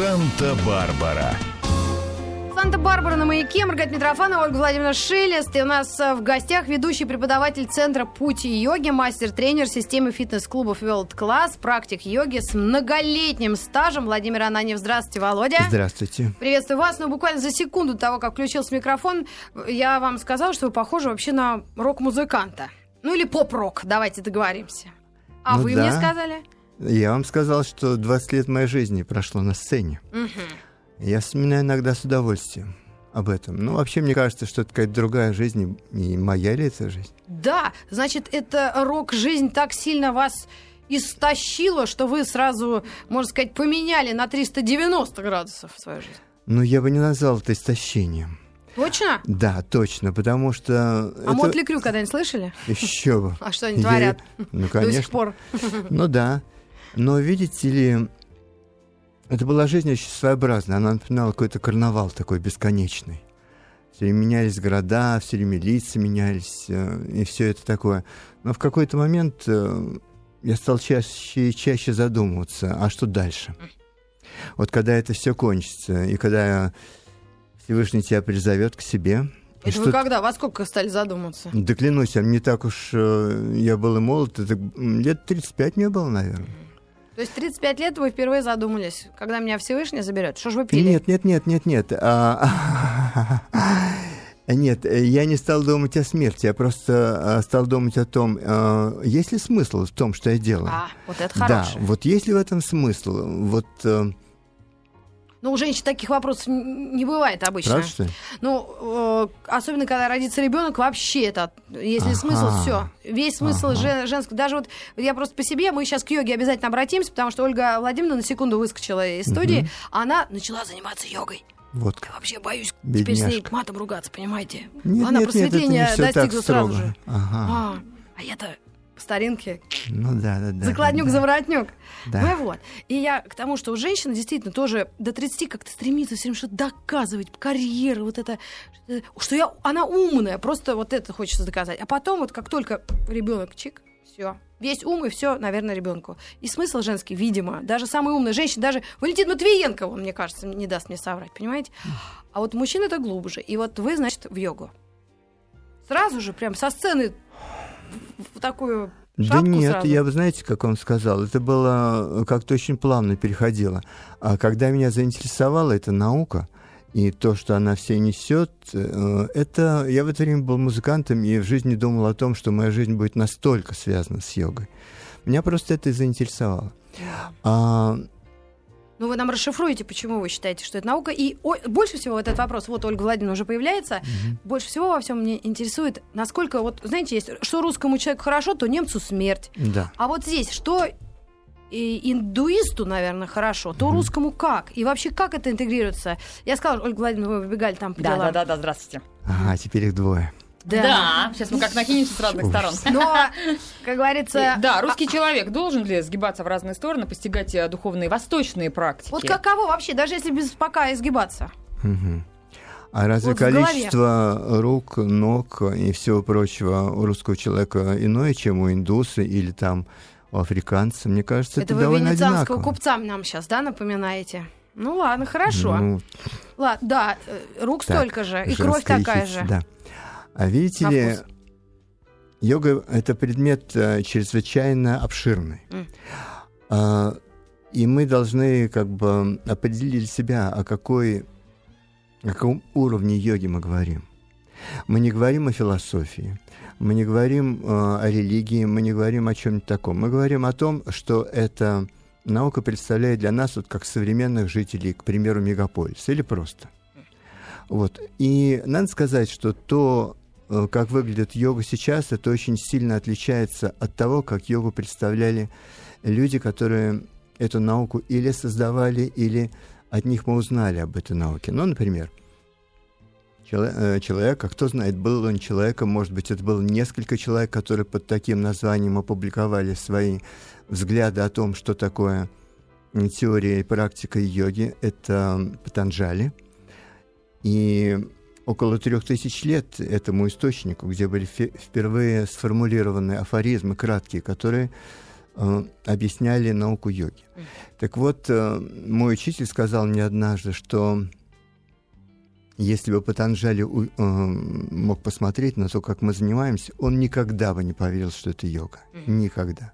Санта-Барбара. Санта-Барбара на маяке, Маргарита Митрофанова, Ольга Владимировна Шелест. И у нас э, в гостях ведущий преподаватель Центра Пути йоги, мастер-тренер системы фитнес-клубов World Class, практик йоги с многолетним стажем Владимир Ананьев. Здравствуйте, Володя. Здравствуйте. Приветствую вас. Ну, буквально за секунду того, как включился микрофон, я вам сказала, что вы похожи вообще на рок-музыканта. Ну, или поп-рок, давайте договоримся. А Ну вы да. мне сказали? Я вам сказал, что 20 лет моей жизни прошло на сцене. Я вспоминаю иногда с удовольствием об этом. Ну, вообще, мне кажется, что это какая-то другая жизнь, и моя ли это жизнь? Да, значит, это рок-жизнь так сильно вас истощила, что вы сразу, можно сказать, поменяли на 390 градусов свою жизнь. Ну, я бы не назвал это истощением. Точно? Да, точно, потому что... А Мотли Крю когда-нибудь слышали? Еще бы. А что они творят Ну, до сих конечно. пор? Ну да. Но видите ли, это была жизнь очень своеобразная. Она напоминала какой-то карнавал такой бесконечный. Все время менялись города, все время лица менялись, э, и все это такое. Но в какой-то момент э, я стал чаще и чаще задумываться, а что дальше? Вот когда это все кончится, и когда Всевышний тебя призовет к себе. Это вы что- когда? Во сколько стали задумываться? Да клянусь, я не так уж э, я был и молод, это, лет 35 мне было, наверное. То есть 35 лет вы впервые задумались, когда меня Всевышний заберет. Что ж вы пили? Нет, нет, нет, нет, нет. А, Нет, э, я не стал думать о смерти, я просто а, стал думать о том, а, есть ли смысл в том, что я делаю. А, вот это да, хорошее. вот есть ли в этом смысл? Вот, э, Ну, у женщин таких вопросов не бывает обычно. правда, что ли? Ну, э, особенно когда родится ребенок, вообще это, если Ага. смысл, все. Весь смысл Ага. же- женского. Даже вот я просто по себе, мы сейчас к йоге обязательно обратимся, потому что Ольга Владимировна на секунду выскочила из студии, она начала заниматься йогой. Вот Я вообще боюсь теперь с ней Бедняжка. матом ругаться, понимаете? Нет, она нет, нет, это не просветления всё так достигла сразу же. Ага. А, а я-то старинке Ну да, да, да. закладнюк да, за воротнюк. Да. Ну вот. И я к тому, что у женщины действительно тоже до 30 как-то стремится все время что-то доказывать, карьера, вот это, что- я, она умная, просто вот это хочется доказать. А потом вот как только ребенок чик, все, весь ум и все, наверное, ребенку. И смысл женский, видимо, даже самая умная женщина, даже Валентин Матвиенко, он, мне кажется, не даст мне соврать, понимаете? А вот мужчина это глубже. И вот вы, значит, в йогу. Сразу же, прям со сцены в- такую Да нет, сразу. я бы, знаете, как вам сказал, это было э, как-то очень плавно переходило. А когда меня заинтересовала эта наука и то, что она все несет, э, это я в это время был музыкантом и в жизни думал о том, что моя жизнь будет настолько связана с йогой. Меня просто это заинтересовало. А, Ну, вы нам расшифруете, почему вы считаете, что это наука. И о- больше всего вот этот вопрос, вот Ольга Владимировна уже появляется, больше всего во всем мне интересует, насколько, вот, знаете, есть, что русскому человеку хорошо, то немцу смерть. да. А вот здесь, что и индуисту, наверное, хорошо, то русскому как? И вообще, как это интегрируется? Я сказала, Ольга Владимировна, вы выбегали там по Да, делам. да, да, да, здравствуйте. Ага, теперь их двое. Да. сейчас мы как накинемся с разных сторон. Но, как говорится... Да, русский человек должен ли сгибаться в разные стороны, постигать э, духовные восточные практики? Вот каково вообще, даже если без пока изгибаться? Мгм. А разве Вот количество рук, ног и всего прочего у русского человека иное, чем у индуса или там у африканца? Мне кажется, это, Это вы довольно венецианского одинаково. купца нам сейчас, да, напоминаете? Ну ладно, хорошо. Ну, Ладно, да, э, рук так, столько же, и кровь такая хитрость, же. Да. А видите На ли, вкус. йога — это предмет э, чрезвычайно обширный. А, и мы должны как бы определить для себя, о, какой, о каком уровне йоги мы говорим. Мы не говорим о философии, мы не говорим э, о религии, мы не говорим о чем-нибудь таком. Мы говорим о том, что эта наука представляет для нас вот как современных жителей, к примеру, мегаполиса, или просто. Вот. И надо сказать, что то, как выглядит йога сейчас, это очень сильно отличается от того, как йогу представляли люди, которые эту науку или создавали, или от них мы узнали об этой науке. Ну, например, э, человек, а кто знает, был он человеком, может быть, это было несколько человек, которые под таким названием опубликовали свои взгляды о том, что такое теория и практика йоги. Это Патанджали. И около трех тысяч лет этому источнику, где были впервые сформулированы афоризмы краткие, которые э, объясняли науку йоги. Так вот, э, мой учитель сказал мне однажды, что если бы Патанджали у- э, мог посмотреть на то, как мы занимаемся, он никогда бы не поверил, что это йога. Никогда.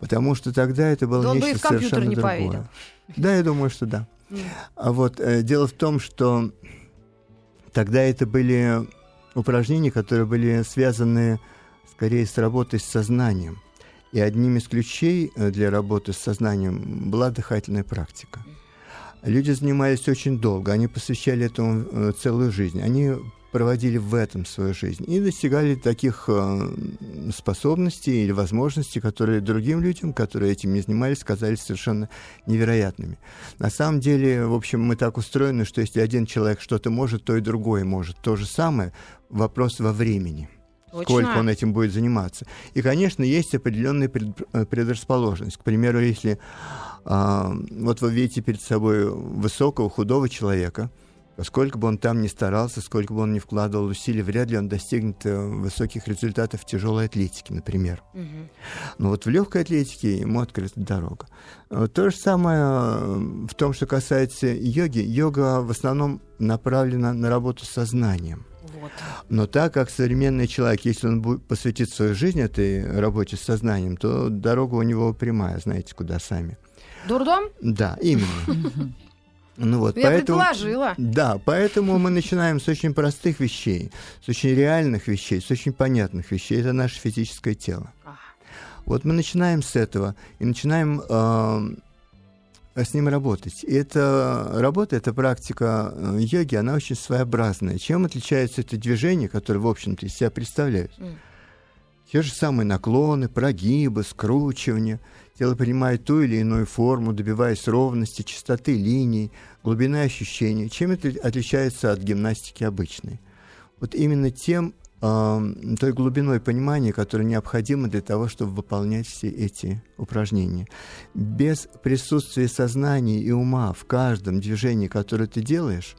Потому что тогда это было Да он бы и нечто в компьютер совершенно не другое. поверил. Да, я думаю, что да. А вот э, дело в том, что тогда это были упражнения, которые были связаны скорее с работой с сознанием. И одним из ключей э, для работы с сознанием была дыхательная практика. Люди занимались очень долго, они посвящали этому э, целую жизнь. Они проводили в этом свою жизнь и достигали таких э, способностей или возможностей, которые другим людям, которые этим не занимались, казались совершенно невероятными. На самом деле, в общем, мы так устроены, что если один человек что-то может, то и другой может. То же самое, вопрос во времени. Точно. Сколько он этим будет заниматься. И, конечно, есть определенная пред- э, предрасположенность. К примеру, если а, вот вы видите перед собой высокого, худого человека, сколько бы он там ни старался, сколько бы он ни вкладывал усилий, вряд ли он достигнет э, высоких результатов в тяжелой атлетике, например. Мгм. Но вот в легкой атлетике ему открыта дорога. То же самое э, в том, что касается йоги. Йога в основном направлена на работу с сознанием. Вот. Но так как современный человек, если он будет посвятит свою жизнь этой работе с сознанием, то дорога у него прямая, знаете, куда сами. Дурдом? Да, именно. Ну вот, Я поэтому... предположила. Да, поэтому мы начинаем с очень простых вещей, с очень реальных вещей, с очень понятных вещей. Это наше физическое тело. Вот мы начинаем с этого и начинаем э, с ним работать. И эта работа, эта практика э, йоги, она очень своеобразная. Чем отличается это движение, которое, в общем-то, из себя представляют? М. Те же самые наклоны, прогибы, скручивания. Тело принимает ту или иную форму, добиваясь ровности, чистоты линий, глубины ощущений. Чем это отличается от гимнастики обычной? Вот именно тем, эм, той глубиной понимания, которая необходима для того, чтобы выполнять все эти упражнения. Без присутствия сознания и ума в каждом движении, которое ты делаешь,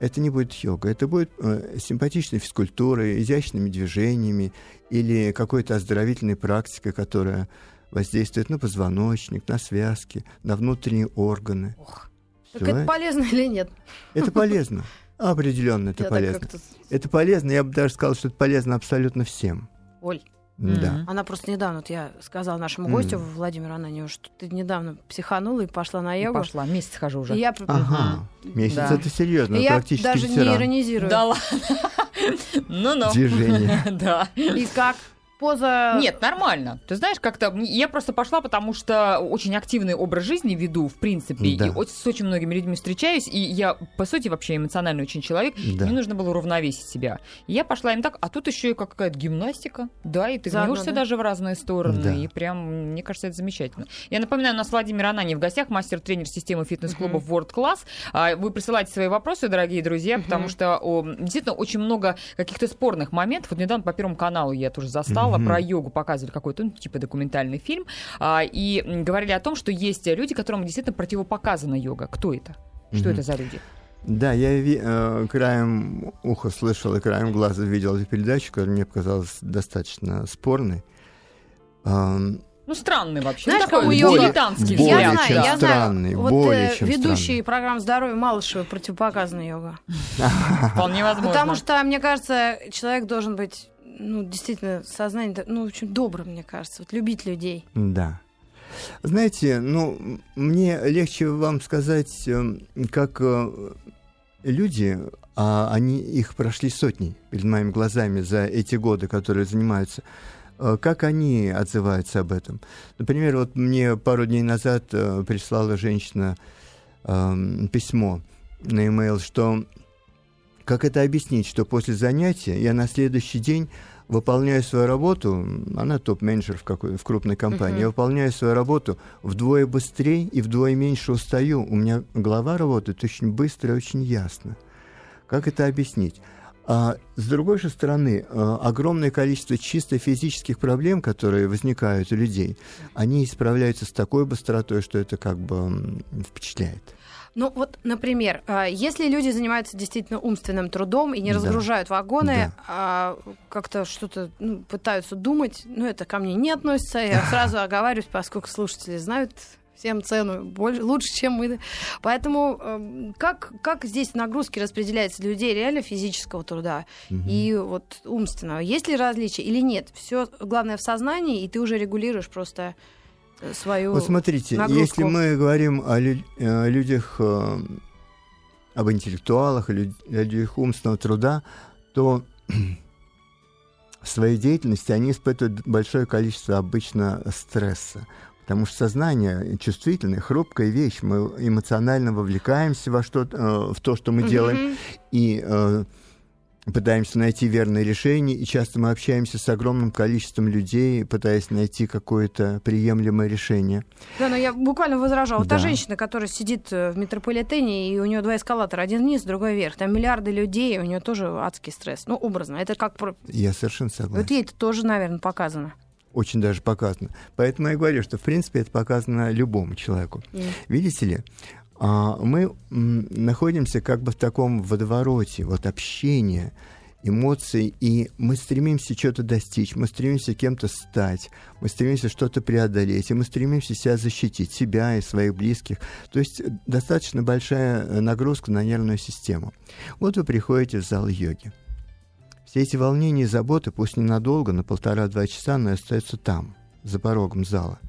это не будет йога, это будет э, симпатичной физкультурой, изящными движениями или какой-то оздоровительной практикой, которая воздействует на позвоночник, на связки, на внутренние органы. Ох. Всё, Так это полезно или нет? Это полезно. Определенно это Я полезно. Это полезно, я бы даже сказал, что это полезно абсолютно всем. Оль, Да. Она просто недавно, вот я сказала нашему гостю Владимиру Ананьеву, что ты недавно психанула и пошла на И йогу. Пошла, месяц хожу уже. И я, Ага. Месяц Да. это серьезно, я практически даже не ветеран. иронизирую. Да ладно. Ну-ну. Движение. Да. И как? Поза... Нет, нормально. Ты знаешь, как-то я просто пошла, потому что очень активный образ жизни веду, в принципе, Да. и с очень многими людьми встречаюсь, и я, по сути, вообще эмоциональный очень человек, Да. мне нужно было уравновесить себя. И я пошла им так, а тут еще и какая-то гимнастика, да, и ты Заодно, гнешься да? даже в разные стороны, Да. и прям, мне кажется, это замечательно. Я напоминаю, у нас Владимир Анани в гостях, мастер-тренер системы фитнес-клубов World Class. А, Вы присылайте свои вопросы, дорогие друзья, Мгм. потому что о, действительно очень много каких-то спорных моментов. Вот недавно по Первому каналу я тоже застала, Мгм. про йогу показывали какой-то, ну, типа документальный фильм, а, и говорили о том, что есть люди, которым действительно противопоказана йога. Кто это? Что Мгм. это за люди? Да, я ви- э, краем уха слышал и краем глаза видел эту передачу, которая мне показалась достаточно спорной. Ам, Ну, странный вообще. Знаешь, ну, такой кому йога- дилетантский более я взгляд. знаю, чем я странный, знаю. Вот более э, чем ведущие программ здоровья Малышева противопоказана йога. Вполне возможно. Потому что, мне кажется, человек должен быть, ну, действительно, сознание, ну, очень добрым, мне кажется, вот любить людей. Да. Знаете, ну, мне легче вам сказать, эм, как э, люди, а они их прошли сотни перед моими глазами за эти годы, которые занимаются, э, как они отзываются об этом. Например, вот мне пару дней назад э, прислала женщина эм, письмо на e-mail, что как это объяснить, что после занятия я на следующий день выполняю свою работу, она топ-менеджер в, какой, в крупной компании, Мгм. я выполняю свою работу вдвое быстрее и вдвое меньше устаю. У меня голова работает очень быстро и очень ясно. Как это объяснить? А с другой же стороны, э, огромное количество чисто физических проблем, которые возникают у людей, они исправляются с такой быстротой, что это как бы впечатляет. Ну вот, например, а, если люди занимаются действительно умственным трудом и не Да. разгружают вагоны, Да. а как-то что-то ну, пытаются думать, ну это ко мне не относится, я сразу оговариваюсь, поскольку слушатели знают всем цену больше, лучше, чем мы. Поэтому эм, как, как здесь нагрузки распределяются для людей реально физического труда Мгм. и вот умственного? Есть ли различия или нет? Все главное в сознании, и ты уже регулируешь просто свою... Вот смотрите, нагрузку. если мы говорим о, лю- э, людях, э, об интеллектуалах, о лю- о людях умственного труда, то в своей деятельности они испытывают большое количество обычно стресса. Потому что сознание чувствительная, хрупкая вещь. Мы эмоционально вовлекаемся во что, э, в то, что мы Мгм. делаем, и э, пытаемся найти верное решение, и часто мы общаемся с огромным количеством людей, пытаясь найти какое-то приемлемое решение. Да, но я буквально возражала. Вот Та Да. женщина, которая сидит э, в метрополитене, и у нее два эскалатора, один вниз, другой вверх. Там миллиарды людей, у нее тоже адский стресс. Ну, образно. Это как... Я совершенно согласен. Вот ей это тоже, наверное, показано. Очень даже показано. Поэтому я говорю, что в принципе это показано любому человеку. Видите ли, мы м, находимся как бы в таком водовороте вот общения, эмоций, и мы стремимся что-то достичь, мы стремимся кем-то стать, мы стремимся что-то преодолеть, и мы стремимся себя защитить, себя и своих близких. То есть э, достаточно большая э, нагрузка на нервную систему. Вот вы приходите в зал йоги. Все эти волнения и заботы, пусть ненадолго, на полтора-два часа, но остаются там, за порогом зала.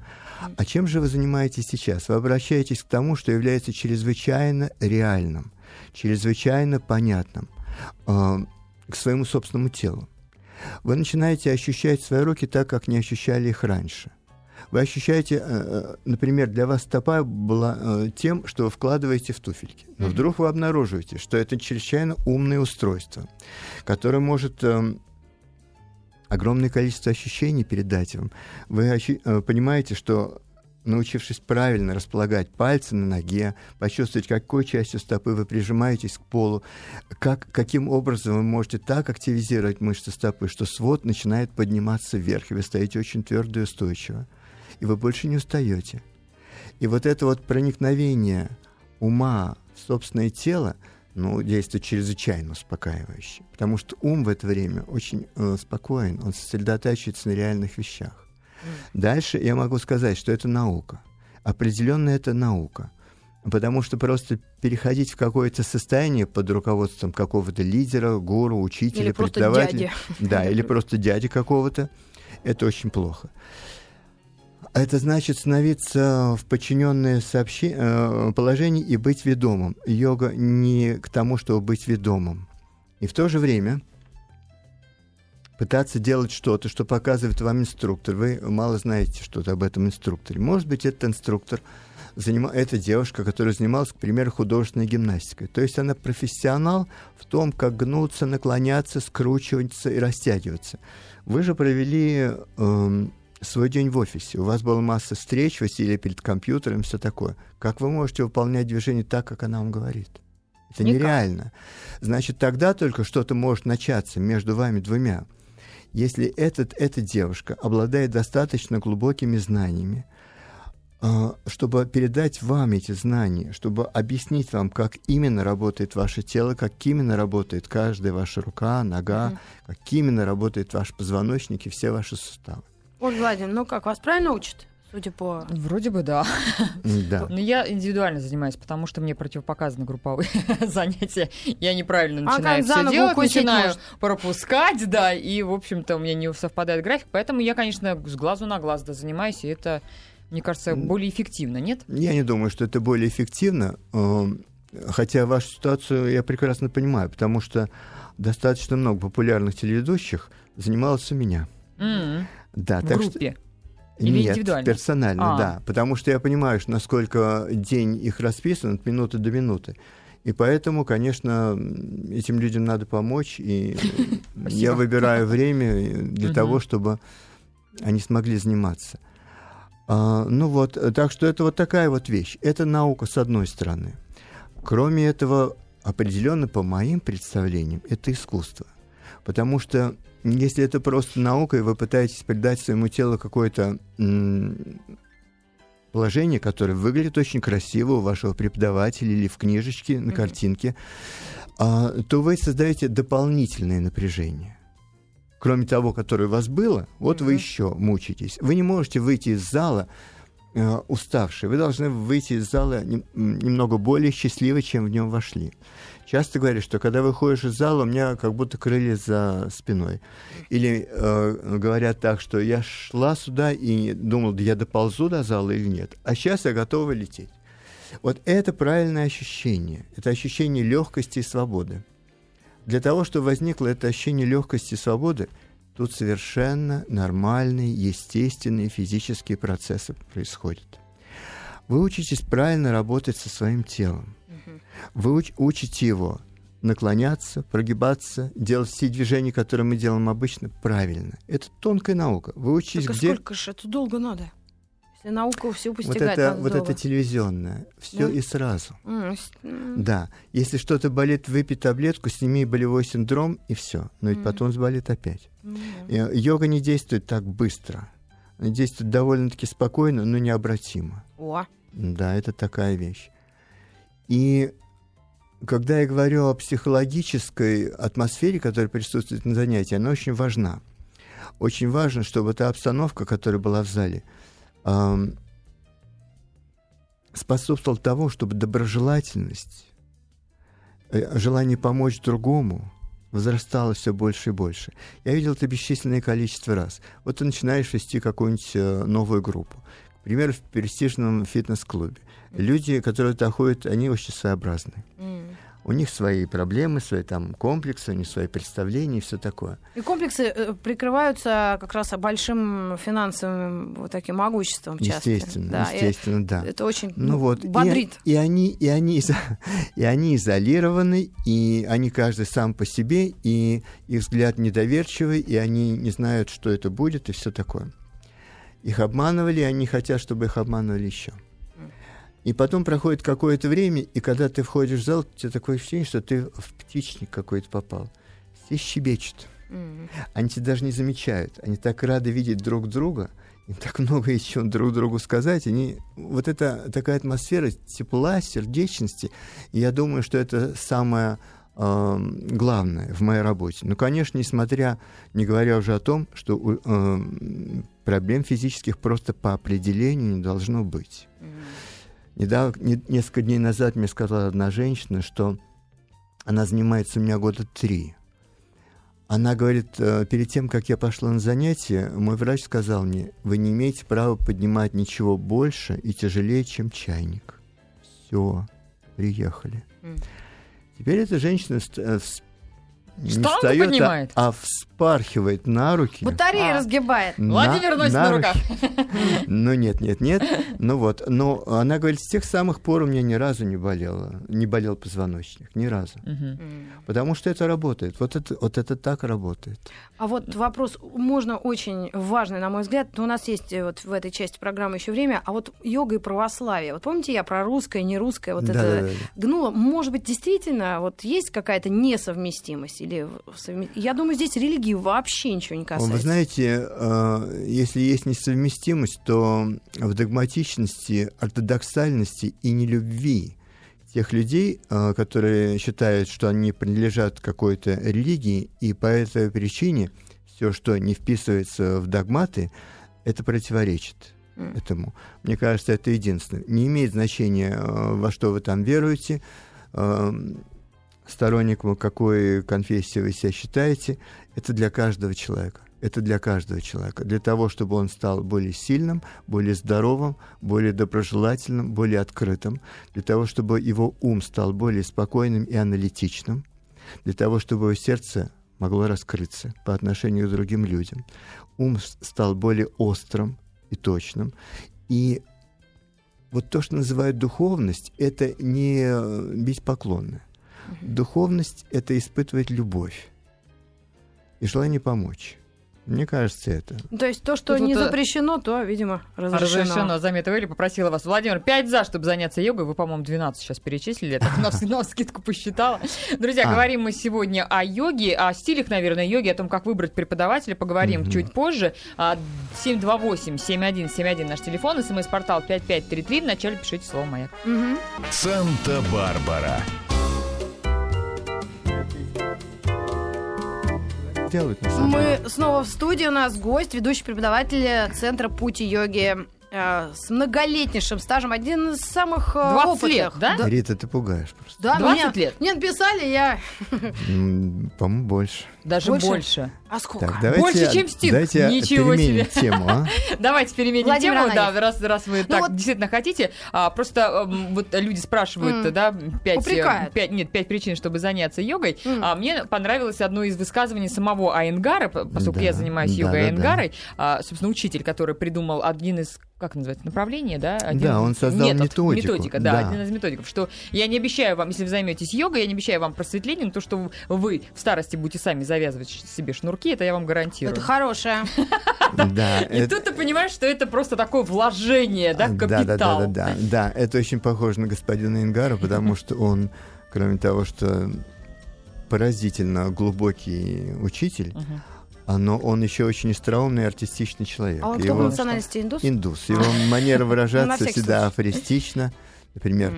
А чем же вы занимаетесь сейчас? Вы обращаетесь к тому, что является чрезвычайно реальным, чрезвычайно понятным, э, к своему собственному телу. Вы начинаете ощущать свои руки так, как не ощущали их раньше. Вы ощущаете, э, э, например, для вас стопа была э, тем, что вы вкладываете в туфельки. Но вдруг вы обнаруживаете, что это чрезвычайно умное устройство, которое может эм, огромное количество ощущений передать вам. Вы э, понимаете, что научившись правильно располагать пальцы на ноге, почувствовать, какой частью стопы вы прижимаетесь к полу, как, каким образом вы можете так активизировать мышцы стопы, что свод начинает подниматься вверх, и вы стоите очень твердо и устойчиво. И вы больше не устаете. И вот это вот проникновение ума в собственное тело, ну, действует чрезвычайно успокаивающе. Потому что ум в это время очень э, спокоен, он сосредотачивается на реальных вещах. Дальше я могу сказать, что это наука. Определенно это наука. Потому что просто переходить в какое-то состояние под руководством какого-то лидера, гуру, учителя, Или преподавателя. дяди. Да, или просто дяди какого-то. Это очень плохо. Это значит становиться в подчиненное сообще... э, положение и быть ведомым. Йога не к тому, чтобы быть ведомым. И в то же время пытаться делать что-то, что показывает вам инструктор. Вы мало знаете что-то об этом инструкторе. Может быть, этот инструктор, занима... это девушка, которая занималась, к примеру, художественной гимнастикой. То есть она профессионал в том, как гнуться, наклоняться, скручиваться и растягиваться. Вы же провели эм, свой день в офисе. У вас была масса встреч, вы сидели перед компьютером, все такое. Как вы можете выполнять движение так, как она вам говорит? Это Никак. нереально. Значит, тогда только что-то может начаться между вами двумя. Если этот, эта девушка обладает достаточно глубокими знаниями, э, чтобы передать вам эти знания, чтобы объяснить вам, как именно работает ваше тело, как именно работает каждая ваша рука, нога, Мгм. как именно работает ваш позвоночник и все ваши суставы. Ольга Владимировна, ну как, вас правильно учат? Судя по... Вроде бы да. Да. Но я индивидуально занимаюсь, потому что мне противопоказаны групповые занятия. Я неправильно А начинаю за все делать, начинаю может? пропускать, да, и, в общем-то, у меня не совпадает график, поэтому я, конечно, с глазу на глаз да, занимаюсь, и это, мне кажется, более эффективно, нет? Я не думаю, что это более эффективно, эм, хотя вашу ситуацию я прекрасно понимаю, потому что достаточно много популярных телеведущих занималось у меня. М, Да, В так что- группе. Или Нет, индивидуально? персонально, А. да. Потому что я понимаю, что насколько день их расписан от минуты до минуты. И поэтому, конечно, этим людям надо помочь. И я выбираю время для Мгм. того, чтобы они смогли заниматься. А, ну вот, э, так что это вот такая вот вещь. Это наука с одной стороны. Кроме этого, определенно, по моим представлениям, это искусство. Потому что если это просто наука, и вы пытаетесь придать своему телу какое-то положение, которое выглядит очень красиво у вашего преподавателя или в книжечке, на картинке, а, то вы создаете дополнительное напряжение. Кроме того, которое у вас было, вот вы еще мучаетесь. Вы не можете выйти из зала э, уставшие. Вы должны выйти из зала нем- немного более счастливы, чем в нем вошли. Часто говорят, что когда выходишь из зала, у меня как будто крылья за спиной. Или э, говорят так, что я шла сюда и думал, я доползу до зала или нет. А сейчас я готова лететь. Вот это правильное ощущение. Это ощущение легкости и свободы. Для того, чтобы возникло это ощущение легкости и свободы, тут совершенно нормальные, естественные физические процессы происходят. Вы учитесь правильно работать со своим телом. Вы уч- учите его наклоняться, прогибаться, делать все движения, которые мы делаем обычно, правильно. Это тонкая наука. Вы учитесь Так а где... сколько же это долго надо? Если науку Вот постигать это, надо вот долго. это телевизионное. Все Да. и сразу. М. Да. Если что-то болит, выпей таблетку, сними болевой синдром, и все. Но ведь Мгм. потом заболит опять. Э, Йога не действует так быстро. Она действует довольно-таки спокойно, но необратимо. О, Да, это такая вещь. И когда я говорю о психологической атмосфере, которая присутствует на занятии, она очень важна. Очень важно, чтобы та обстановка, которая была в зале, ам, способствовала тому, чтобы доброжелательность, э, желание помочь другому возрастало все больше и больше. Я видел это бесчисленное количество раз. Вот ты начинаешь вести какую-нибудь э, новую группу. К примеру, в престижном фитнес-клубе. Люди, которые туда ходят, они очень своеобразны. м. У них свои проблемы, свои там комплексы, у них свои представления и все такое. И комплексы э, прикрываются как раз большим финансовым вот таким могуществом часто. Естественно, Да, и естественно, да. Это очень Ну ну, вот, и- бодрит. И, они, и, они, и они изолированы, и они каждый сам по себе, и их взгляд недоверчивый, и они не знают, что это будет, и все такое. Их обманывали, и они хотят, чтобы их обманывали еще. И потом проходит какое-то время, и когда ты входишь в зал, у тебя такое ощущение, что ты в птичник какой-то попал. Все щебечут. М. Они тебя даже не замечают. Они так рады видеть друг друга, им так много есть чем друг другу сказать. Они, вот это такая атмосфера тепла, сердечности. И я думаю, что это самое э, главное в моей работе. Ну, конечно, несмотря, не говоря уже о том, что э, проблем физических просто по определению не должно быть. М. Недавно, не- несколько дней назад мне сказала одна женщина, что она занимается у меня года три. Она говорит, э, перед тем, как я пошла на занятия, мой врач сказал мне, вы не имеете права поднимать ничего больше и тяжелее, чем чайник. Все, приехали. М. Теперь эта женщина э, не Штангу встает, а- поднимает? а, вспархивает на руки. Батареи А. разгибает. на- Владимир носит на руках. Ну нет, нет, нет. Ну вот, но она говорит, с тех самых пор у меня ни разу не болело, не болел позвоночник, ни разу. М. Потому что это работает. Вот это, вот это так работает. А вот вопрос, можно очень важный, на мой взгляд, но у нас есть э, вот в этой части программы еще время, а вот йога и православие. Вот помните, я про русское, не русское, вот это Да-да-да. гнула. Может быть, действительно, вот есть какая-то несовместимость? Или Я думаю, здесь религии вообще ничего не касается. Вы знаете, э, если есть несовместимость, то в догматичности, ортодоксальности и нелюбви тех людей, э, которые считают, что они принадлежат какой-то религии, и по этой причине все, что не вписывается в догматы, это противоречит этому. Мне кажется, это единственное. Не имеет значения, э, во что вы там веруете, э, сторонником какой конфессии вы себя считаете, это для каждого человека. Это для каждого человека. Для того, чтобы он стал более сильным, более здоровым, более доброжелательным, более открытым. Для того, чтобы его ум стал более спокойным и аналитичным. Для того, чтобы его сердце могло раскрыться по отношению к другим людям. Ум стал более острым и точным. И вот то, что называют духовность, это не э, бить поклонны. Духовность — это испытывать любовь и желание помочь. Мне кажется, это. То есть то, что Тут не вот, запрещено, то, видимо, разрешено. Разрешено. Замета Вэлли попросила вас. Владимир, 5 за, чтобы заняться йогой. Вы, по-моему, 12 сейчас перечислили. Я так на, на скидку посчитала. Друзья, А. говорим мы сегодня о йоге, о стилях, наверное, йоги, о том, как выбрать преподавателя. Поговорим Мгм. чуть позже. А, 728-7171 наш телефон. СМС-портал 5533. Вначале пишите слово «Маяк». Мгм. Санта-Барбара. Делают на самом деле. Мы снова в студии. У нас гость, ведущий преподаватель Центра пути йоги с многолетнейшим стажем. Один из самых э, 20 опытных. лет, да? Да, Рита, ты пугаешь просто. да, 20 мне, лет? Мне написали, я... М, По-моему, больше. Даже Больше? больше. А сколько? Так, давайте, Больше, чем Стинг. Давайте Ничего переменим себе. тему, а? Давайте переменим Владимир тему, да, Ананьев. раз, раз вы так вот- действительно хотите. А, просто эм, вот люди спрашивают, М. да, пять, Упрекают. э, пять, нет, пять причин, чтобы заняться йогой. М. А, мне понравилось одно из высказываний самого Айенгара, п- поскольку Да, я занимаюсь да, йогой да, Айенгарой, а, собственно, учитель, который придумал один из, как называется, направления, да? Один Да, он создал метод, методику, Методика, да, да. один из методиков, что я не обещаю вам, если вы займетесь йогой, я не обещаю вам просветление, но то, что вы в старости будете сами завязывать себе шнурки, это я вам гарантирую. Это хорошее. Да, И тут ты понимаешь, что это просто такое вложение, да, капитал. да, да, да, да, да. Это очень похоже на господина Ингара, потому что он, кроме того, что поразительно глубокий учитель, но он еще очень остроумный и артистичный человек. А он Его- национальности индус? Индус. Его манера выражаться всегда афористична. Например,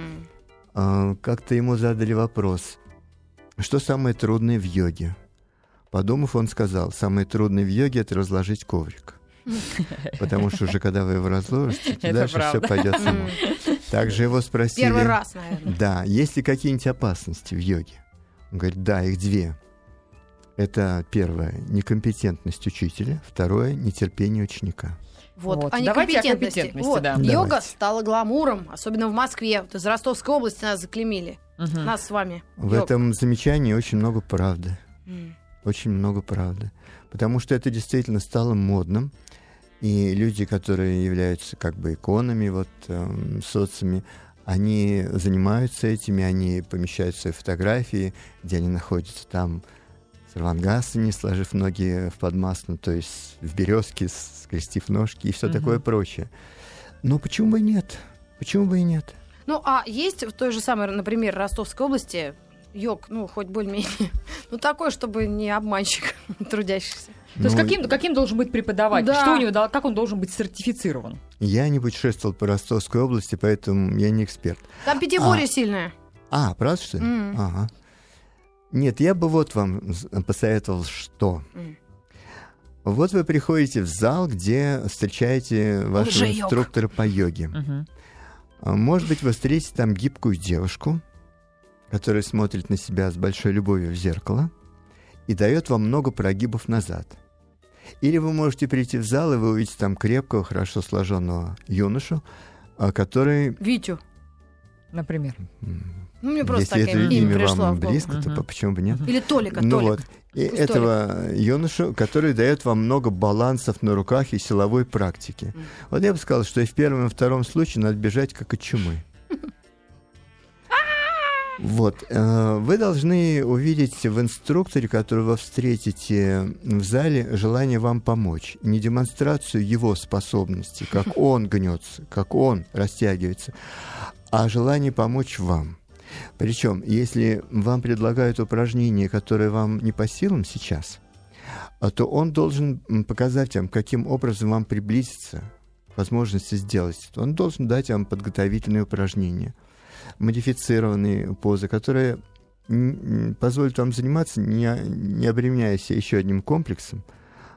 а, как-то ему задали вопрос, что самое трудное в йоге? Подумав, он сказал, самое трудное в йоге — это разложить коврик. Потому что уже когда вы его разложите, дальше все пойдет само. Также его спросили... Первый раз, наверное. Да, есть ли какие-нибудь опасности в йоге? Он говорит, да, их две. Это первое — некомпетентность учителя, второе — нетерпение ученика. Вот, Вот. о Давайте о некомпетентности. компетентности, Вот. да. Йога Давайте. стала гламуром, особенно в Москве. Вот из Ростовской области нас заклемили. Мгм. Нас с вами. В Йог. этом замечании очень много правды. М. Очень много правды. Потому что это действительно стало модным. И люди, которые являются как бы иконами вот, эм, соцами, они занимаются этими, они помещают свои фотографии, где они находятся там с не сложив ноги в подмасну, то есть в березке, скрестив ножки и все Мгм. такое прочее. Но почему бы и нет? Почему бы и нет? Ну, а есть в той же самой, например, Ростовской области йог, ну, хоть более-менее, ну, такой, чтобы не обманщик трудящихся. То есть Ну, каким, каким должен быть преподаватель? Да. Что у него, как он должен быть сертифицирован? Я не путешествовал по Ростовской области, поэтому я не эксперт. Там пятиборье сильное. А, правда, что ли? М. Ага. Нет, я бы вот вам посоветовал, что. М. Вот вы приходите в зал, где встречаете вашего Лжеёг. инструктора по йоге. А, Может быть, вы встретите там гибкую девушку, которая смотрит на себя с большой любовью в зеркало и дает вам много прогибов назад. Или вы можете прийти в зал, и вы увидите там крепкого, хорошо сложенного юношу, а, который... Витю. Например. Ну, мне просто Если это имя имя пришло вам в близко, то Мгм. по- почему бы нет? Или Толика, Ну Толик. вот. И Пусть этого юношу, который дает вам много балансов на руках и силовой практики. Мгм. Вот я бы сказал, что и в первом, и втором случае надо бежать как от чумы. Вот. э, Вы должны увидеть в инструкторе, которого вы встретите в зале, желание вам помочь. Не демонстрацию его способностей, как он гнется, как он растягивается, а желание помочь вам. Причем, если вам предлагают упражнение, которое вам не по силам сейчас, а то он должен показать вам, каким образом вам приблизиться к возможности сделать это. Он должен дать вам подготовительные упражнения, модифицированные позы, которые позволят вам заниматься, не, не обременяя себя еще одним комплексом,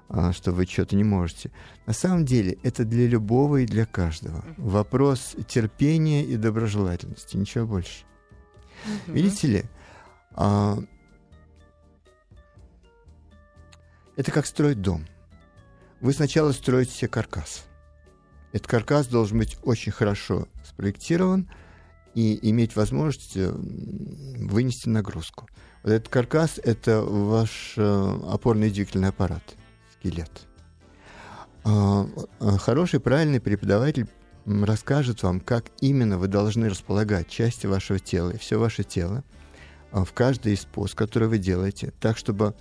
а, что вы что-то не можете. На самом деле это для любого и для каждого. Вопрос терпения и доброжелательности, ничего больше. Мгм. Видите ли, а, это как строить дом. Вы сначала строите себе каркас. Этот каркас должен быть очень хорошо спроектирован и иметь возможность э, вынести нагрузку. Вот этот каркас — это ваш э, опорный двигательный аппарат, скелет. А, э, Хороший, правильный преподаватель расскажет вам, как именно вы должны располагать части вашего тела и все ваше тело а, в каждой из поз, которые вы делаете, так, чтобы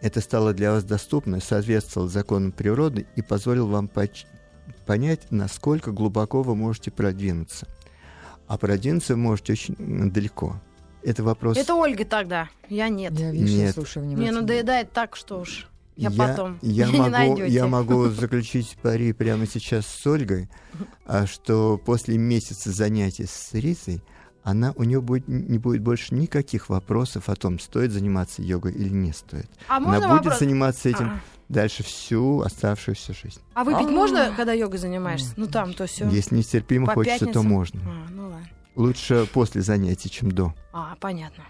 это стало для вас доступно, соответствовало законам природы и позволило вам поч- понять, насколько глубоко вы можете продвинуться. А продвинуться вы можете очень далеко. Это вопрос... Это Ольга тогда, я нет. Я вижу, Нет. слушаю Мне внимательно. надоедает так, что уж я, потом. Я, не могу, найдете. я могу заключить пари прямо сейчас с Ольгой, а что после месяца занятий с Рисой она, у нее будет, не будет больше никаких вопросов о том, стоит заниматься йогой или не стоит. А Она можно будет вопрос? заниматься этим А, дальше всю оставшуюся жизнь. а выпить А. можно, когда йогой занимаешься? Ну там то все. Если нестерпимо По хочется, то пятницам? можно. А, ну ладно. Лучше после занятий, чем до. А, понятно.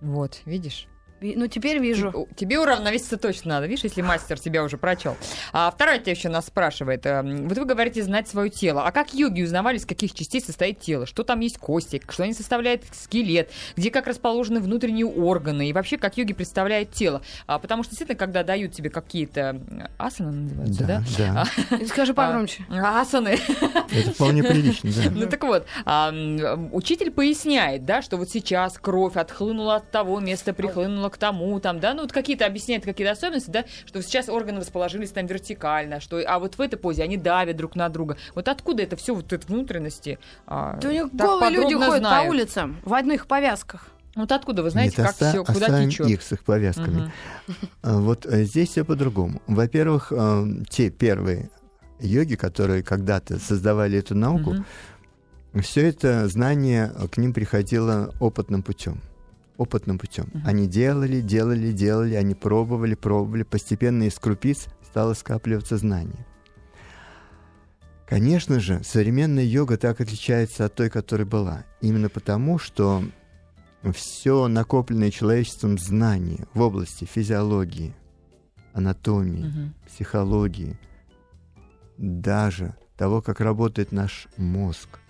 Вот, видишь? Ну теперь вижу. Тебе- уравновеситься точно надо, видишь, если мастер тебя уже прочел. А вторая тебя еще нас спрашивает. эм, Вот вы говорите знать свое тело. А как йоги узнавали, из каких частей состоит тело? Что там есть кости? Что они составляют скелет? Где как расположены внутренние органы? И вообще, как йоги представляют тело? А, потому что, действительно, когда дают тебе какие-то асаны называются, да? да. Скажи погромче. А, Асаны. Это вполне прилично, да. Ну так вот, а, учитель поясняет, да, что вот сейчас кровь отхлынула от того места, прихлынула к тому, там, да, ну вот какие-то объясняет какие-то особенности, да, что сейчас органы расположились там вертикально, что, а вот в этой позе они давят друг на друга. Вот откуда это все, вот эти внутренности? а, Да у них голые люди ходят знают? по улицам в одних повязках. Вот откуда вы знаете, Нет, как оста- все, куда течет? их с их повязками. А, Вот э, здесь все по-другому. Во-первых, э, те первые йоги, которые когда-то создавали эту науку, все это знание к ним приходило опытным путем. Опытным путем. Мгм. Они делали, делали, делали, они пробовали, пробовали. Постепенно из крупиц стало скапливаться знание. Конечно же, современная йога так отличается от той, которая была. Именно потому, что все накопленное человечеством знание в области физиологии, анатомии, Мгм. психологии, даже того, как работает наш мозг,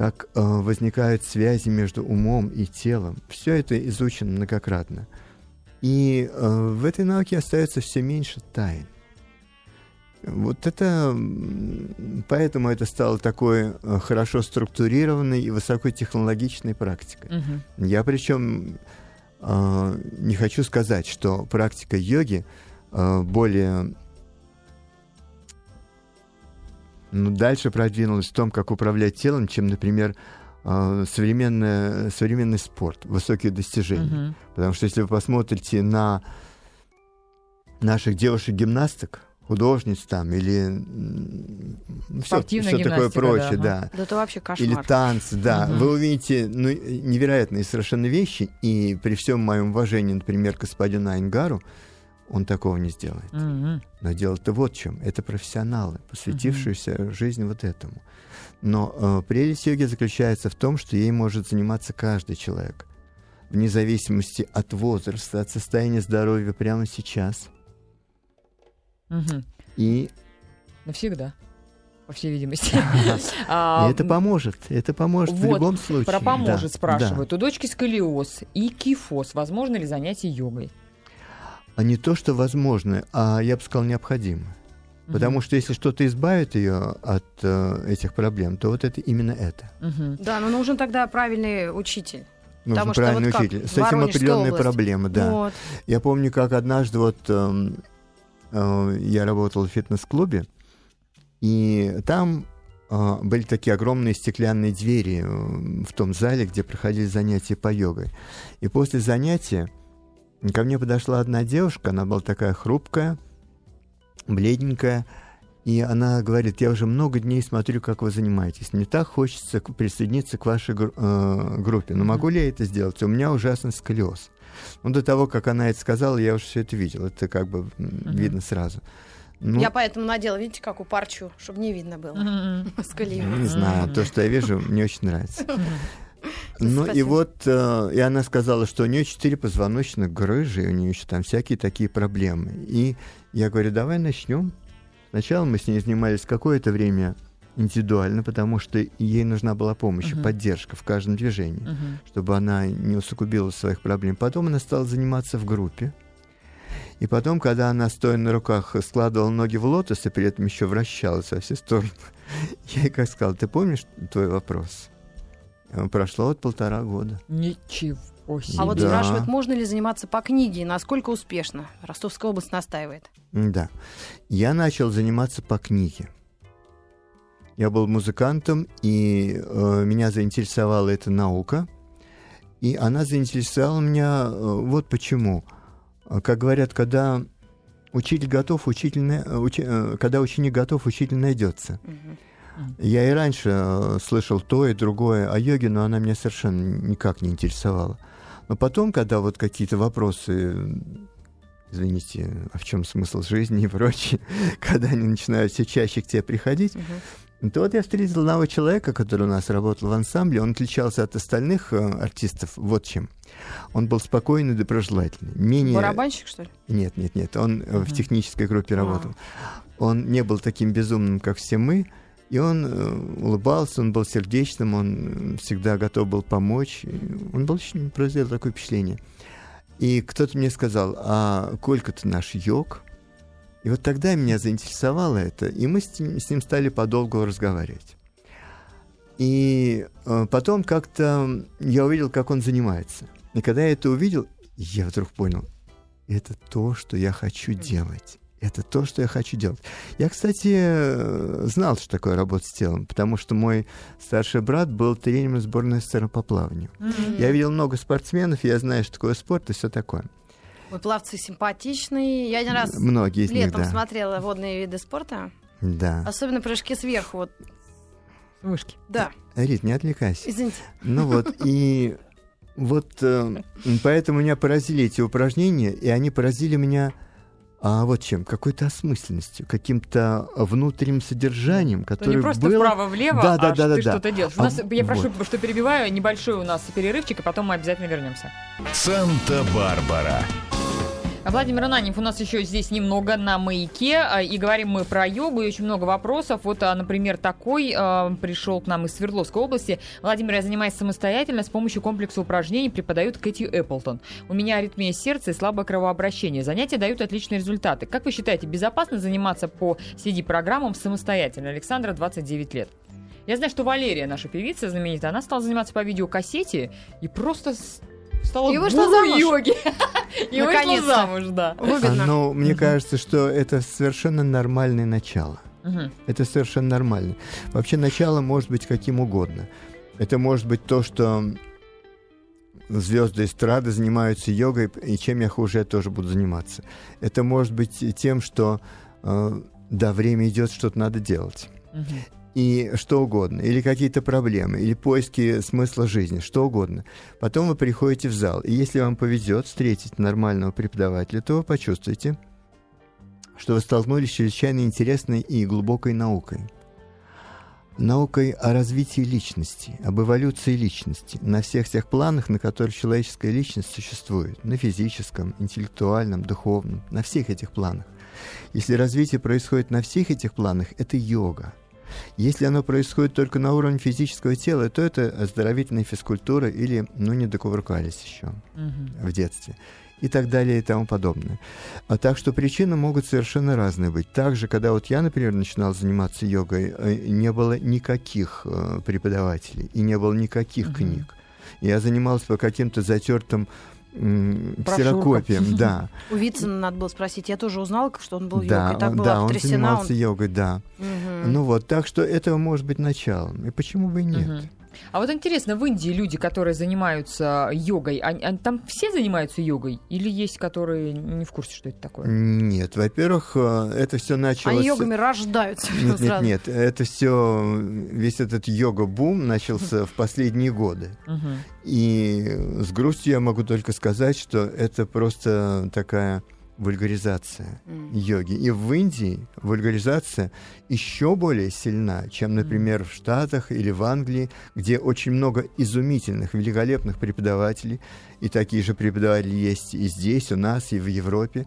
как э, возникают связи между умом и телом. Все это изучено многократно. И э, в этой науке остается все меньше тайн. Вот это, поэтому это стало такой э, хорошо структурированной и высокотехнологичной практикой. Мгм. Я причем э, не хочу сказать, что практика йоги э, более дальше продвинулась в том, как управлять телом, чем, например, э, современная- современный спорт, высокие достижения. Мгм. Потому что если вы посмотрите на наших девушек-гимнасток, художниц там, или все, Спортивная такое прочее, да, да. Да это вообще кошмар. Или танцы, да. Мгм. Вы увидите ну, невероятные совершенно вещи, и при всем моем уважении, например, к господину Айнгару, он такого не сделает. Мгм. Но дело-то вот в чем. Это профессионалы, посвятившиеся жизни вот этому. Но э, прелесть йоги заключается в том, что ей может заниматься каждый человек. Вне зависимости от возраста, от состояния здоровья прямо сейчас. Мгм. И, Навсегда, по всей видимости. А, это поможет. Это поможет в вот, любом случае. Про поможет Да, спрашивают. У дочки сколиоз и кифоз. Возможно ли занятие йогой? А не то, что возможно, а я бы сказал, необходимо. Потому что если что-то избавит ее от э, этих проблем, то вот это именно это. Мгм. Да, но нужен тогда правильный учитель. Нужен Потому что правильный вот как учитель. С этим определенные области. проблемы, да. Вот. Я помню, как однажды вот эм, э, я работал в фитнес-клубе, и там э, были такие огромные стеклянные двери э, в том зале, где проходили занятия по йогой. И после занятия ко мне подошла одна девушка, она была такая хрупкая, бледненькая, и она говорит, я уже много дней смотрю, как вы занимаетесь. Мне так хочется присоединиться к вашей э, группе. Но могу ли я это сделать? У меня ужасный сколиоз. Ну, до того, как она это сказала, я уже все это видел. Это как бы м, видно сразу. Ну, Я поэтому надела, видите, как у парчу, чтобы не видно было. Сколиоз. не знаю, то, что я вижу, мне очень нравится. Ну и вот, э, и она сказала, что у нее четыре позвоночных грыжи, и у нее еще там всякие такие проблемы. И я говорю, давай начнем. Сначала мы с ней занимались какое-то время индивидуально, потому что ей нужна была помощь Мгм. поддержка в каждом движении, Мгм. чтобы она не усугубила своих проблем. Потом она стала заниматься в группе. И потом, когда она, стоя на руках, складывала ноги в лотос и при этом еще вращалась во все стороны, я ей как сказал, ты помнишь твой вопрос? Э, Прошло вот полтора года. Ничего Осень. А вот Да. спрашивают, можно ли заниматься по книге, и насколько успешно. Ростовская область настаивает. Да. Я начал заниматься по книге. Я был музыкантом, и э, меня заинтересовала эта наука. И она заинтересовала меня э, вот почему. Э, Как говорят, когда учитель готов, учитель э, учи- э, когда ученик готов, учитель найдется. Мгм. Я и раньше э, слышал то и другое о йоге, но она меня совершенно никак не интересовала. Но потом, когда вот какие-то вопросы, извините, а в чем смысл жизни и прочее, когда они начинают все чаще к тебе приходить, Мгм. то вот я встретил одного человека, который у нас работал в ансамбле, он отличался от остальных э, артистов вот чем. Он был спокойный, доброжелательный. Менее... Барабанщик, что ли? Нет, нет, нет, он э, в технической группе А. работал. Он не был таким безумным, как все мы, и он э, улыбался, он был сердечным, он э, всегда готов был помочь. Он был очень произвел такое впечатление. И кто-то мне сказал, а Колька ты наш йог? И вот тогда меня заинтересовало это, и мы с ним, с ним стали подолгу разговаривать. И э, потом как-то я увидел, как он занимается. И когда я это увидел, я вдруг понял, это то, что я хочу делать. Это то, что я хочу делать. Я, кстати, э, знал, что такое работа с телом, потому что мой старший брат был тренером сборной СССР по плаванию. Я видел много спортсменов, я знаю, что такое спорт и все такое. Вы плавцы симпатичные. Я один раз Многие из них, летом да. смотрела водные виды спорта. Да. Особенно прыжки сверху. Вот. Вышки. Да, Рит, не отвлекайся. извините. Ну вот, и вот э, поэтому меня поразили эти упражнения, и они поразили меня а вот чем? Какой-то осмысленностью, каким-то внутренним содержанием, То которое не просто было... вправо-влево, Да, да, а да, да, ты да. что-то делаешь. У А нас, я прошу, вот. что перебиваю, небольшой у нас перерывчик, и потом мы обязательно вернемся. Санта-Барбара. Владимир Ананев у нас еще здесь немного на маяке, а, и говорим мы про йогу, и очень много вопросов. Вот, а, например, такой а, пришел к нам из Свердловской области. Владимир, я занимаюсь самостоятельно с помощью комплекса упражнений, преподают Кэти Эпплтон. У меня аритмия сердца и слабое кровообращение. Занятия дают отличные результаты. Как вы считаете, безопасно заниматься по CD-программам самостоятельно? Александра, 29 лет. Я знаю, что Валерия, наша певица знаменитая, она стала заниматься по видеокассете и просто стала И вышла гуру замуж. йоги. И вышла Наконец-то. замуж, да. Выгодно. Но мне кажется, что это совершенно нормальное начало. Это совершенно нормально. Вообще начало может быть каким угодно. Это может быть то, что звезды эстрады занимаются йогой, и чем я хуже, я тоже буду заниматься. Это может быть тем, что э, да, время идет, что-то надо делать. Мгм. И что угодно. Или какие-то проблемы, или поиски смысла жизни, что угодно. Потом вы приходите в зал, и если вам повезет встретить нормального преподавателя, то вы почувствуете, что вы столкнулись с чрезвычайно интересной и глубокой наукой. Наукой о развитии личности, об эволюции личности на всех тех планах, на которых человеческая личность существует. На физическом, интеллектуальном, духовном, на всех этих планах. Если развитие происходит на всех этих планах, это йога. Если оно происходит только на уровне физического тела, то это оздоровительная физкультура или, ну, не докувыркались еще Мгм. в детстве и так далее и тому подобное. А так что причины могут совершенно разные быть. Также, когда вот я, например, начинал заниматься йогой, э, не было никаких э, преподавателей и не было никаких Мгм. книг. Я занимался по каким-то затертым. Ксерокопиям, да. У Вицина надо было спросить. Я тоже узнала, что он был да, йогой. Так он- была да, он потрясена. занимался он- йогой, да. Мгм. Ну вот, так что этого может быть началом. И почему бы и нет? Мгм. А вот интересно, в Индии люди, которые занимаются йогой, они, они- там все занимаются йогой? Или есть, которые не в курсе, что это такое? Нет, во-первых, э, это все началось... Они йогами рождаются. Нет, нет, сразу. нет, это все, весь этот йога-бум начался в последние годы. И с грустью я могу только сказать, что это просто такая вульгаризация М. йоги. И в Индии вульгаризация еще более сильна, чем, например, в Штатах или в Англии, где очень много изумительных, великолепных преподавателей. И такие же преподаватели есть и здесь, у нас, и в Европе.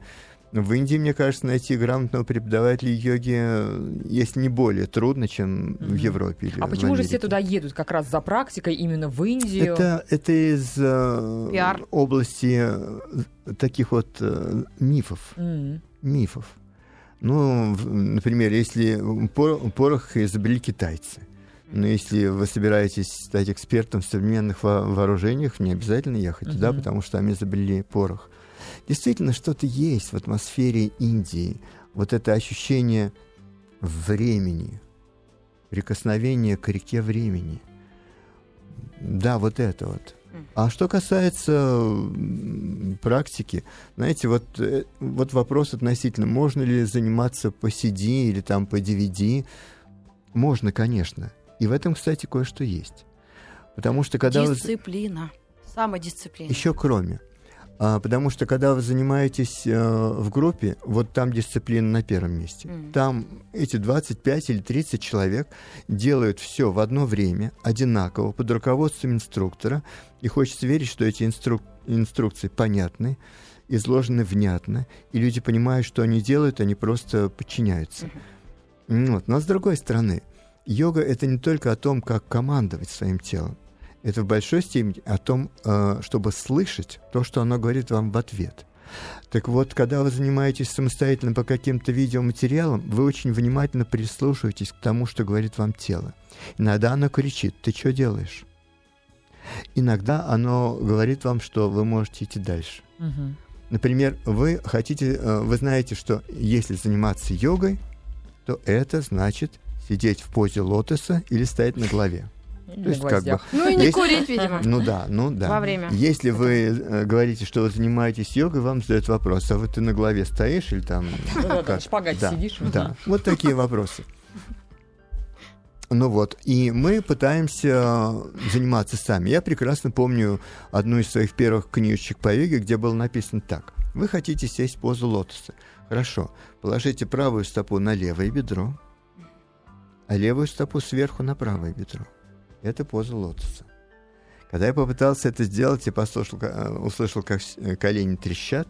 В Индии, мне кажется, найти грамотного преподавателя йоги, э, если не более трудно, чем в. Европе. Или А почему же все туда едут как раз за практикой именно в Индию? Это, это из э, Пиар. области э, таких вот э, мифов. М. Мифов. Ну, например, если пор- порох изобрели китайцы, Но если вы собираетесь стать экспертом в современных во- вооружениях, не обязательно ехать туда, Мгм. потому что там изобрели порох. Действительно, что-то есть в атмосфере Индии. Вот это ощущение времени, прикосновение к реке времени. Да, вот это вот. А что касается практики, знаете, вот, э, вот вопрос относительно, можно ли заниматься по CD или там по DVD. Можно, конечно. И в этом, кстати, кое-что есть. Потому что когда вы... Дисциплина. Самодисциплина. Еще кроме. А, потому что когда вы занимаетесь э, в группе, вот там дисциплина на первом месте. Мгм. Там эти 25 или 30 человек делают все в одно время, одинаково, под руководством инструктора. И хочется верить, что эти инстру- инструкции понятны, изложены внятно, и люди понимают, что они делают, они просто подчиняются. Ну Вот. Но с другой стороны, йога это не только о том, как командовать своим телом. Это в большой степени о том, э, чтобы слышать то, что оно говорит вам в ответ. Так вот, когда вы занимаетесь самостоятельно по каким-то видеоматериалам, вы очень внимательно прислушиваетесь к тому, что говорит вам тело. Иногда оно кричит, ты что делаешь? Иногда оно говорит вам, что вы можете идти дальше. Мгм. Например, вы хотите, э, вы знаете, что если заниматься йогой, то это значит сидеть в позе лотоса или стоять на голове. То есть как бы. Ну и не Есть- курить, видимо. ну да, ну да. Во время. Если вы э, говорите, что вы занимаетесь йогой, вам задают вопрос, а вот ты на голове стоишь или там... В шпагате Да, сидишь. Да, вот такие вопросы. Ну вот, и мы пытаемся заниматься сами. Я прекрасно помню одну из своих первых книжечек по йоге, где было написано так. Вы хотите сесть в позу лотоса. Хорошо, положите правую стопу на левое бедро, а левую стопу сверху на правое бедро. Это поза лотоса. Когда я попытался это сделать, я послушал, э, услышал, как э, колени трещат,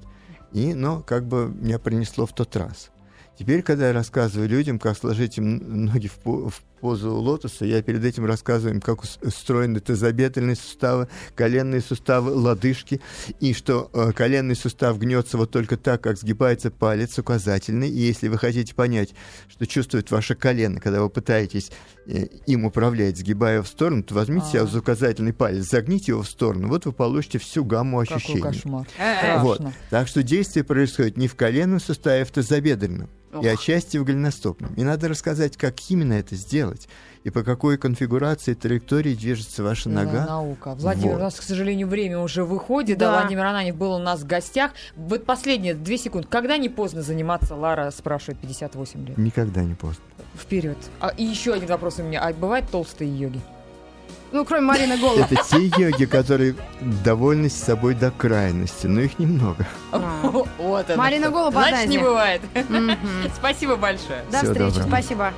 и, но как бы меня принесло в тот раз. Теперь, когда я рассказываю людям, как сложить им ноги в, в позу лотоса, я перед этим рассказываю им, как ус- устроены тазобедренные суставы, коленные суставы, лодыжки, и что э, коленный сустав гнется вот только так, как сгибается палец указательный. И если вы хотите понять, что чувствует ваше колено, когда вы пытаетесь э, им управлять, сгибая его в сторону, то возьмите себя А. за указательный палец, загните его в сторону, вот вы получите всю гамму Какой ощущений. кошмар. Э, Вот. Так что действие происходит не в коленном суставе, а в тазобедренном. И отчасти в голеностопном. И надо рассказать, как именно это сделать. И по какой конфигурации траектории движется ваша Целая нога. наука. Владимир, Вот. у нас, к сожалению, время уже выходит. Да. Да. Владимир Ананев был у нас в гостях. Вот последние две секунды. Когда не поздно заниматься, Лара спрашивает 58 лет. Никогда не поздно. Вперед. А, и еще один вопрос у меня. А бывают толстые йоги? Ну, кроме Марины Голуб. Это те йоги, которые довольны с собой до крайности, но их немного. А. Вот Марина. Голуб Значит, не бывает. Спасибо большое. До встречи, спасибо.